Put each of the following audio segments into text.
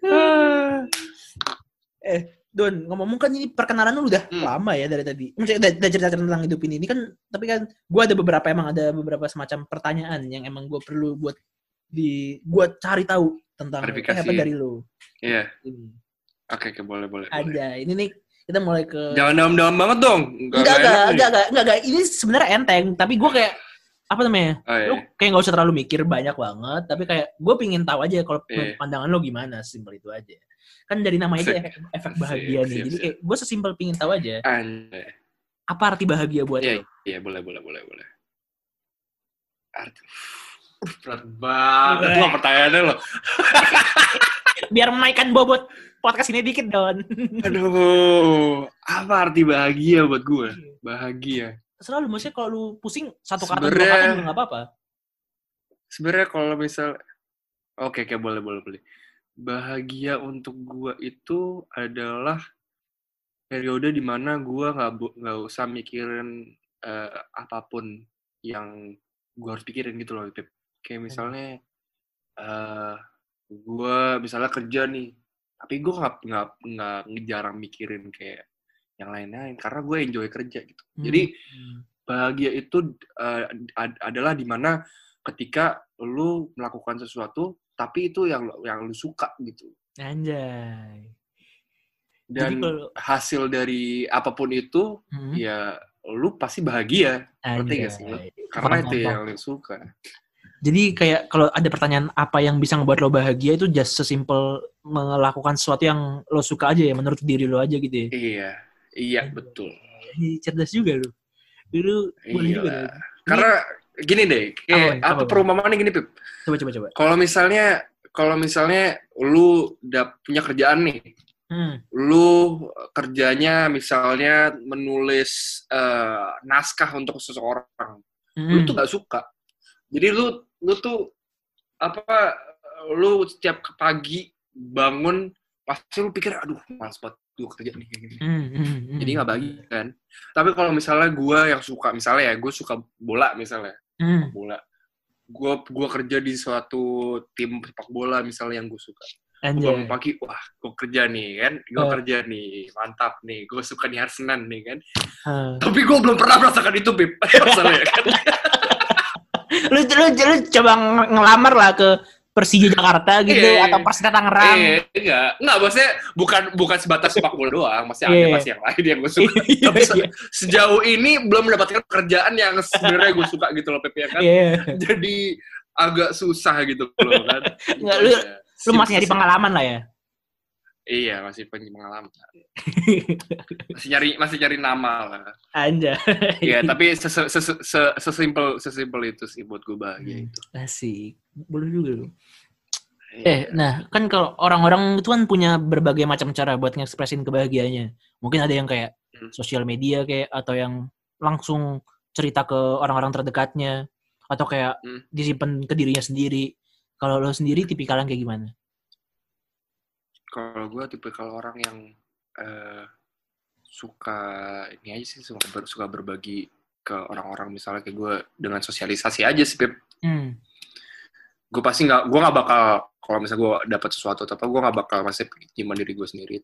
eh, Don, ngomong kan ini perkenalan lu udah Hmm. lama ya dari tadi. Maksudnya udah, udah cerita tentang hidup ini. Ini kan, tapi kan gue ada beberapa emang ada beberapa semacam pertanyaan yang emang gue perlu buat di gue cari tahu tentang Verifikasi. apa dari lu. Iya. Ini Oke, oke, boleh, boleh. boleh. ada. Ini nih kita mulai ke Jangan dalam-dalam banget dong. enggak enggak enggak enggak, enggak. Ini sebenarnya enteng, tapi gue kayak apa namanya? Oh, iya. Lu kayak nggak usah terlalu mikir banyak banget, tapi kayak gue pingin tahu aja kalau Iya. pandangan lo gimana, simpel itu aja. Kan dari namanya aja efek, efek bahagia Sip, nih. Jadi kayak gue sesimpel pingin tahu aja Anjay. apa arti bahagia buat Iya, lo. iya, boleh, boleh, boleh, boleh. Arti. Uh, Berat banget lo pertanyaannya lo. Biar menaikkan bobot podcast ini dikit Don. Aduh, apa arti bahagia buat gue? Bahagia. Terserah lu, maksudnya kalau lu pusing satu kata dua Sebenarnya- kata juga nggak apa-apa. Sebenarnya kalau misal, oke, oke, boleh, boleh, boleh. Bahagia untuk gue itu adalah periode di mana gue nggak nggak usah mikirin eh, apa pun yang gue harus pikirin gitu loh, Pip. Kayak misalnya, eh gue misalnya kerja nih, tapi gue nggak nggak nggak jarang mikirin kayak yang lain-lain karena gue enjoy kerja gitu. Jadi Hmm. bahagia itu uh, ad- adalah di mana ketika lu melakukan sesuatu tapi itu yang yang lu suka gitu anjay. dan Jadi kalau hasil dari apa pun itu Hmm, ya lu pasti bahagia ngerti gak sih karena itu yang lu suka Jadi kayak kalau ada pertanyaan apa yang bisa ngebuat lo bahagia itu just sesimpel melakukan sesuatu yang lo suka aja ya menurut diri lo aja gitu ya. iya iya betul Ih, cerdas juga lo. Dulu boleh iya juga. karena gini deh kayak apa, apa apa? perumpamaan gini Pip Coba coba coba. kalau misalnya kalau misalnya lu udah punya kerjaan nih Hmm. lu kerjanya misalnya menulis eh, naskah untuk seseorang, lu Hmm. tuh gak suka. Jadi lu lu tuh apa lu setiap pagi bangun pasti lu pikir aduh males banget gue kerja nih gini. Hmm, hmm, hmm. Jadi nggak bagi kan. Tapi kalau misalnya gue yang suka misalnya ya gue suka bola misalnya Hmm. bola. Gue gua kerja di suatu tim sepak bola misalnya yang gue suka. gue bangun pagi, wah gue kerja nih kan, gue Oh. kerja nih, mantap nih, gue suka nih hari Senin nih kan. Ah. Tapi gue belum pernah merasakan itu, Bib. Masalahnya kan. lu, lu, lu coba ng- ngelamar lah ke Persija Jakarta gitu Iya. atau Persita Tangerang. Eh, enggak, enggak, maksudnya bukan bukan sebatas sepak bola doang, masih ada Iya. masih yang lain yang gue suka. Iya, Tapi se- iya. sejauh ini belum mendapatkan pekerjaan yang sebenarnya gue suka gitu loh, Pip, ya kan. Iya. Jadi agak susah gitu loh kan. Enggak, lu-. Lu masih nyari pengalaman lah ya. Iya, masih pengalaman. Masih nyari masih nyari nama lah. Anjay. Iya, tapi sese- sese- se- sesimpel sesimpel itu sih buat gue bahagia itu. Asik. Boleh juga lu. Iya. Eh, nah kan kalau orang-orang itu kan punya berbagai macam cara buat ngekspresin kebahagiaannya. Mungkin ada yang kayak Hmm. sosial media kayak atau yang langsung cerita ke orang-orang terdekatnya atau kayak Hmm. disimpan ke dirinya sendiri. Kalau lo sendiri tipikal yang kayak gimana? Kalau gue tipe kalau orang yang eh, suka ini aja sih suka, ber- suka berbagi ke orang-orang misalnya kayak gue dengan sosialisasi aja sih Pip. Hmm. gue pasti nggak gue nggak bakal kalau misalnya gue dapat sesuatu atau apa gue nggak bakal masih nyimpan diri gue sendiri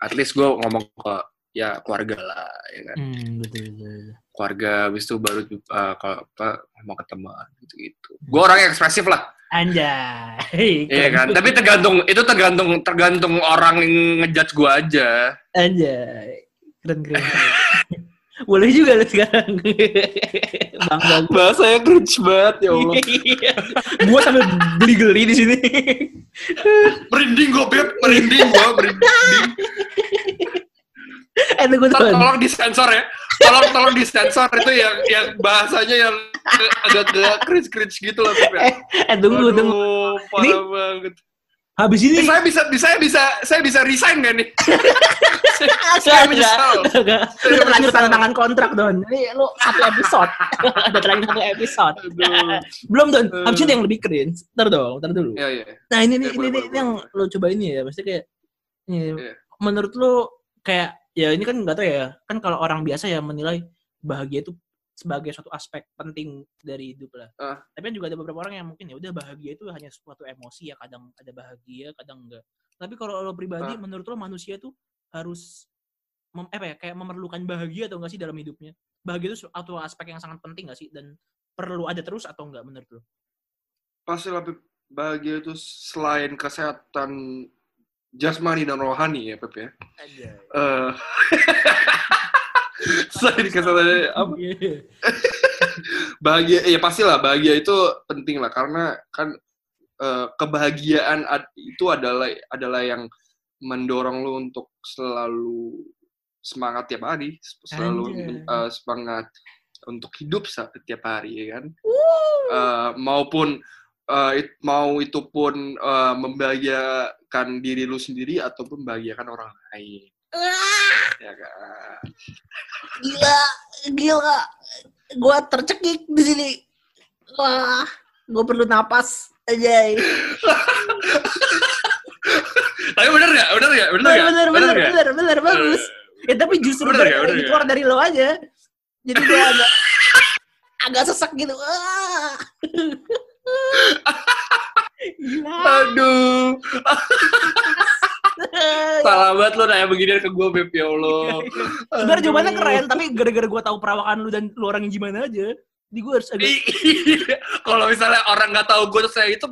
at least gue ngomong ke ya keluarga lah ya kan Hmm, betul, betul, betul. keluarga habis itu baru eh, kalau apa ngomong ke teman gitu gitu gue orang yang ekspresif lah Anjay. iya kan tapi tergantung itu tergantung tergantung orang yang ngejudge gue aja Anjay. Keren, keren. keren. Boleh juga lu sekarang. Bangga. bahasanya cringe banget ya Iya. Gua sambil geli-geli di sini. merinding gue beb merinding gue merinding eh, tunggu, Ntar tunggu. tolong disensor ya tolong tolong disensor itu yang yang bahasanya yang agak-agak cringe cringe gitu loh ya. Eh, eh, tunggu, Aduh, tunggu. Ini- banget Habis Eh, ini. saya bisa saya bisa saya bisa resign gak nih saya, saya menyesal. Lu terlanjur tanda tangan kontrak, Don. Ini lu satu episode. udah terlanjur satu episode. Belum, Don. Eh. Habis itu yang lebih keren. Ntar dong, ntar dulu. ya ya Nah, ini nih, Ya, ini, nih boleh, yang boleh. lo coba ini ya. Maksudnya kayak, ini, Iya. menurut lo kayak, ya ini kan nggak tahu ya. Kan kalau orang biasa ya menilai bahagia itu sebagai suatu aspek penting dari hidup lah. Ah. Tapi kan juga ada beberapa orang yang mungkin ya udah bahagia itu hanya suatu emosi ya. Kadang ada bahagia, kadang enggak. Tapi kalau lo pribadi, Ah. menurut lo manusia tuh harus mem, apa ya, kayak memerlukan bahagia atau enggak sih dalam hidupnya? Bahagia itu suatu aspek yang sangat penting gak sih? Dan perlu ada terus atau enggak menurut lo? Pasti lebih bahagia itu selain kesehatan jasmani dan rohani ya Pep ya. Aja. Eh, selain kesehatan apa bahagia ya pastilah bahagia itu penting lah karena kan eh, kebahagiaan ad- itu adalah adalah yang mendorong lu untuk selalu semangat tiap hari selalu eh, semangat untuk hidup sa- tiap hari ya kan Eh, maupun eh, it- mau itu pun eh, membahagiakan diri lu sendiri ataupun membahagiakan orang lain ya kan Gila, gila. Gua tercekik di sini. Wah, gua perlu napas. Aja. tapi bener nggak bener nggak bener Bener, nggak bener, bener, nggak? bener, bener, bagus. Ya tapi justru Bener ya, bener ya? keluar dari lo aja. Jadi gue agak agak sesak gitu. Gila. aduh salah banget lo nanya beginian ke gue Beb ya Allah Sebenarnya jawabannya Aduh. keren, tapi gara-gara gue tahu perawakan lu dan lu orang gimana aja. Jadi gue harus agak Iya. kalau misalnya orang nggak tahu gue saya itu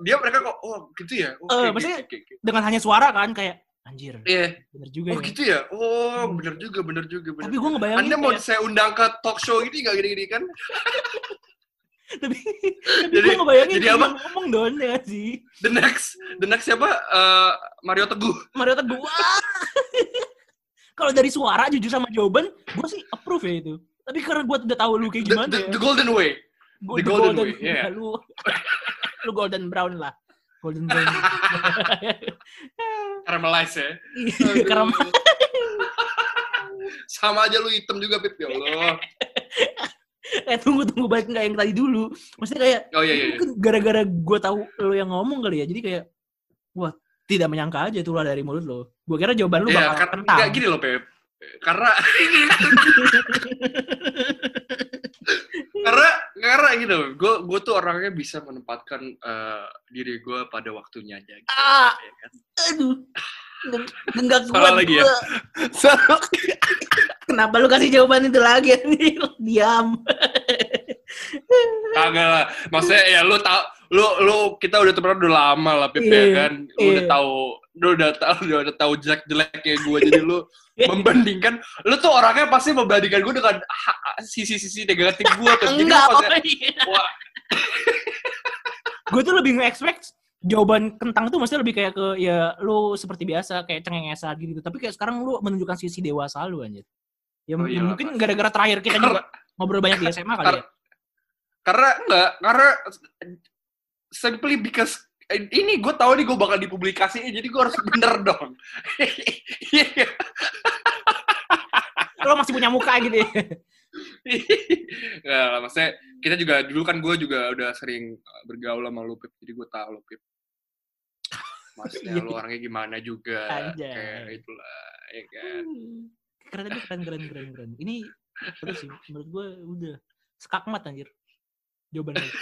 dia mereka kok oh gitu ya oke Eh, oke, maksudnya- oke, oke. dengan hanya suara kan kayak anjir, iya bener juga oh ya. gitu ya oh Hmm. bener juga bener juga bener Tapi gue ngebayangin anda mau kayak- saya undang ke talk show gini nggak gini-gini kan tapi, Jadi- gue ngebayangin jadi apa? ngomong don ya sih. the next the next siapa Eh, Mario Teguh Mario Teguh. Kalau dari suara jujur sama jawaban, gue sih approve ya itu. Tapi karena gue udah tahu lu kayak the, gimana the, ya. the golden way Gua the udah golden way, ya, yeah. Lu, lu golden brown lah. Golden brown. caramelize ya Iya, Karena Aduh. sama aja lu hitam juga Pip ya Allah eh tunggu tunggu balik nggak yang tadi dulu. Maksudnya kayak oh iya iya, iya. mungkin gara-gara gue tahu lo yang ngomong kali ya. Jadi kayak wah tidak menyangka aja tuh lah dari mulut lo. Gue kira jawaban lu Iya, bakal karena kentang. nggak gini loh Pep. Karena karena karena gitu, gue gue tuh orangnya bisa menempatkan eh, diri gue pada waktunya aja. Gitu, Ah. ya kan? Aduh. Salah kuat lagi ya? Kenapa lu kasih jawaban itu lagi anjir? Diam. Kagak lah. Maksudnya ya lu tau, lu lu kita udah temenan udah lama lah Pep ya Iya, kan. Lu udah iya. tahu, lu udah tahu, udah, udah tahu jelek jeleknya gue jadi lu membandingkan, lu tuh orangnya pasti membandingkan gue dengan sisi-sisi negatif gue. Jadi Enggak. lu Oh, iya. wah, Gue tuh lebih nge-expect jawaban kentang tuh maksudnya lebih kayak ke ya lu seperti biasa kayak cengengesan gitu. Tapi kayak sekarang lu menunjukkan sisi dewasa lu anjir. Ya, Oh, ya iya, mungkin gara-gara terakhir kita juga ngobrol banyak di SMA kali ya. karena enggak karena simply because eh, ini gue tahu nih gue bakal dipublikasiin jadi gue harus bener dong Iya. Lo masih punya muka gitu ya. Lah, maksudnya kita juga dulu kan gue juga udah sering uh, bergaul sama lu Pip jadi gue tahu lo Pip maksudnya lu orangnya gimana juga Anjay. kayak itulah ya kan keren tapi keren keren keren keren. Ini terus sih menurut gue udah skakmat anjir. Jawabannya.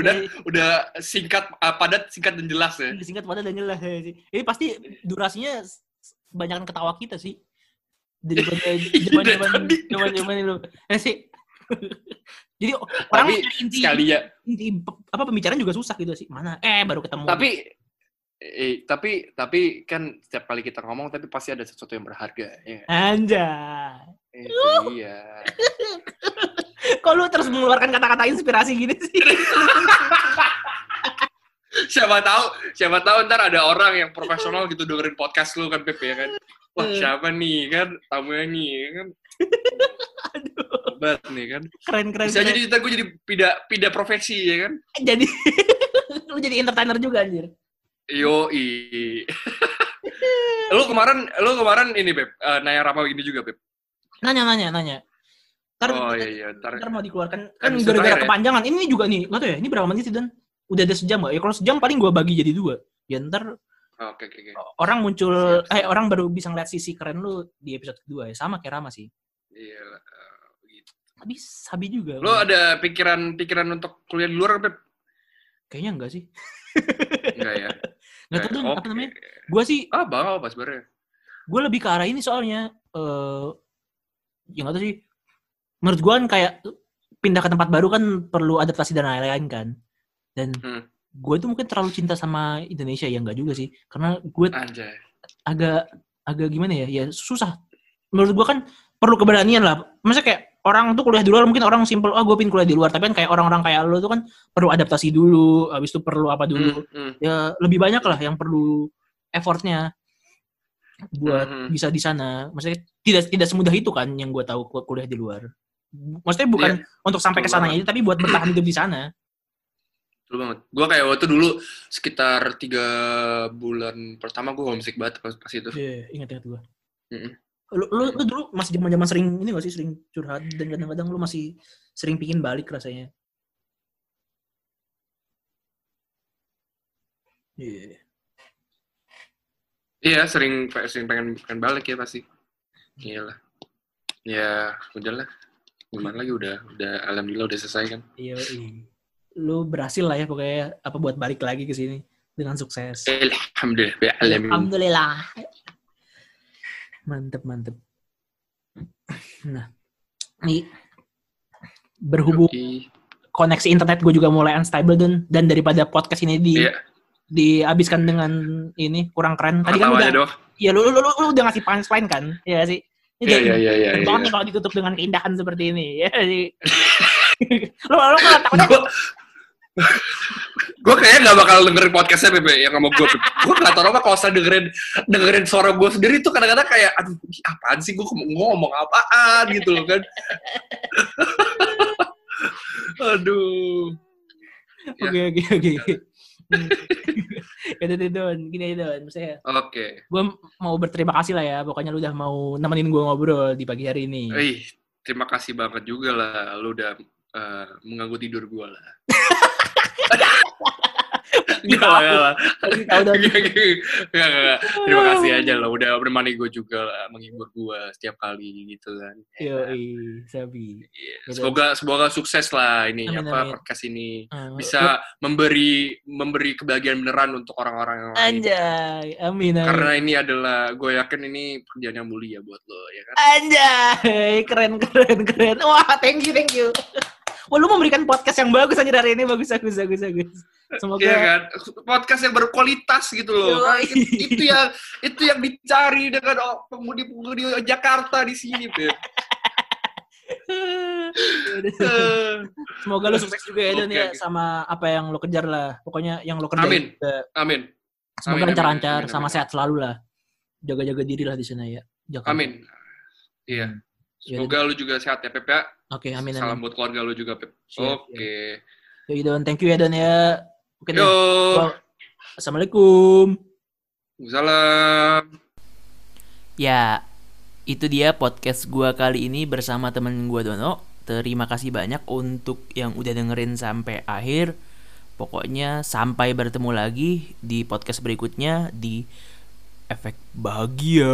udah udah singkat uh, padat singkat dan jelas ya disingkat pada dan jelas ya sih. Ini pasti durasinya kebanyakan ketawa kita sih. Daripada zaman zaman zaman zaman itu. Eh sih. Jadi orang tapi sekali ya inti apa pembicaraan juga susah gitu sih. Mana? Eh baru ketemu. tapi eh, tapi tapi kan setiap kali kita ngomong tapi pasti ada sesuatu yang berharga ya Anjay. itu dia Kok lu terus mengeluarkan kata-kata inspirasi gini sih? siapa tahu siapa tahu ntar ada orang yang profesional gitu dengerin podcast lu kan Pep ya kan wah Hmm. siapa nih kan tamunya nih ya kan Aduh. nih kan Keren keren. bisa keren. jadi ntar gue jadi pindah pindah profesi ya kan jadi lu jadi entertainer juga anjir. Yo lu kemarin lu kemarin ini Beb eh, nanya Rama ini juga Beb Nanya nanya nanya. Ntar, oh iya iya ntar ntar mau dikeluarkan kan Episode gara-gara ya? kepanjangan. Ini juga nih, nggak tahu ya. Ini berapa menit sih dan udah ada sejam nggak? Ya kalau sejam paling gua bagi jadi dua. Ya ntar Oh, oke oke oke orang muncul, Siap, siap. eh orang baru bisa ngeliat sisi keren lu di episode kedua ya. Sama kayak Rama sih. iya eh, gitu. Tapi sabi juga. lu ada pikiran pikiran untuk kuliah di luar Beb Kayaknya enggak sih. Enggak ya? Nggak tahu Eh, dong, apa namanya. Gue sih, Ah, bang apa sebenarnya? gue lebih ke arah ini soalnya. eh ya nggak tahu sih. Menurut gue kan kayak pindah ke tempat baru kan perlu adaptasi dan lain-lain kan. Dan Hmm. gue tuh mungkin terlalu cinta sama Indonesia ya enggak juga sih. Karena gue Anjay. agak agak gimana ya ya susah menurut gua kan perlu keberanian lah masa kayak orang tuh kuliah di luar mungkin orang simpel oh gue pin kuliah di luar tapi kan kayak orang-orang kayak lo tuh kan perlu adaptasi dulu habis itu perlu apa dulu Hmm, hmm. ya lebih banyak lah yang perlu effortnya buat Mhm. bisa di sana maksudnya tidak tidak semudah itu kan yang gue tahu kul- kuliah di luar maksudnya bukan untuk sampai ke sana aja tapi buat bertahan hidup di sana Betul banget. Gue kayak waktu dulu sekitar tiga bulan pertama gue homesick banget pas, pas itu. Iya, ingat-ingat gue. Mm-mm. Lu, lu, lu dulu masih zaman-zaman sering ini gak sih sering curhat dan kadang-kadang lu masih sering pingin balik rasanya. Iya. Iya, sering sering pengen pengen balik ya pasti. Iyalah. Ya, udahlah. Gimana lagi udah udah alhamdulillah udah selesai kan. Iya. Lu berhasil lah ya pokoknya apa buat balik lagi ke sini dengan sukses. Alhamdulillah, ya alamin. Alhamdulillah. Mantep, mantep. Nah, ini berhubung Yoi. koneksi internet gue juga mulai unstable dan dan daripada podcast ini di Iya, dihabiskan dengan ini kurang keren. Tadi kan tahu udah ya lu, lu, lu, lu udah ngasih punchline kan? Iya nggak sih? Ini Iya, iya, iya, iya. iya. banget nih kalau ditutup dengan keindahan seperti ini. Ya sih. lu kalau takutnya Gue kayaknya gak bakal dengerin podcastnya Bebe yang sama gue. Gue gak tau apa kalau saya dengerin dengerin suara gue sendiri tuh kadang-kadang kayak aduh apaan sih gue ngomong apaan gitu loh kan. aduh. Ya. oke oke oke. Hmm. Ya udah Don, gini aja Don. Maksudnya Oke. gue mau berterima kasih lah ya. Pokoknya lu udah mau nemenin gue ngobrol di pagi hari ini. Ih, terima kasih banget juga lah lu udah eh, mengganggu tidur gue lah. Gak lah, gak lah. Kasih tahu Don. Gak, gak, gak, gak. Terima kasih aja lah udah menemani gue juga lah, menghibur gue setiap kali gitu kan. Yo, sabi. Iya. Semoga semoga sukses lah ini Amin, apa amin. podcast ini Ah, bisa memberi memberi kebahagiaan beneran untuk orang-orang yang lain. Anjay, amin amin. Karena ini adalah gue yakin ini pekerjaan yang mulia buat lo ya kan. Anjay, keren keren keren. Wah, thank you thank you. Wah, lu memberikan podcast yang bagus aja hari ini bagus bagus bagus bagus. Semoga Iya kan? Podcast yang berkualitas gitu loh. Yoi. itu, itu yang itu yang dicari dengan oh, pemudi-pemudi Jakarta di sini, Beb. Semoga lu sukses juga ya Dan Oke, ya sama apa yang lu kejar lah. Pokoknya yang lu kerjain. Amin. juga. Amin. Semoga lancar-lancar sama amin. sehat selalu lah. Jaga-jaga diri lah di sana ya. Jakarta. Amin. Iya. Ya, Semoga lu juga sehat ya, Pep ya. Oke, amin Salam amin. buat keluarga lu juga, Pep. Siap, Oke. Yoi, Don, thank you ya Don ya. Oke, Yo. Don. Assalamualaikum. Salam. Ya, itu dia podcast gua kali ini bersama temen gua Dono. Terima kasih banyak untuk yang udah dengerin sampai akhir. Pokoknya sampai bertemu lagi di podcast berikutnya di Efek Bahagia.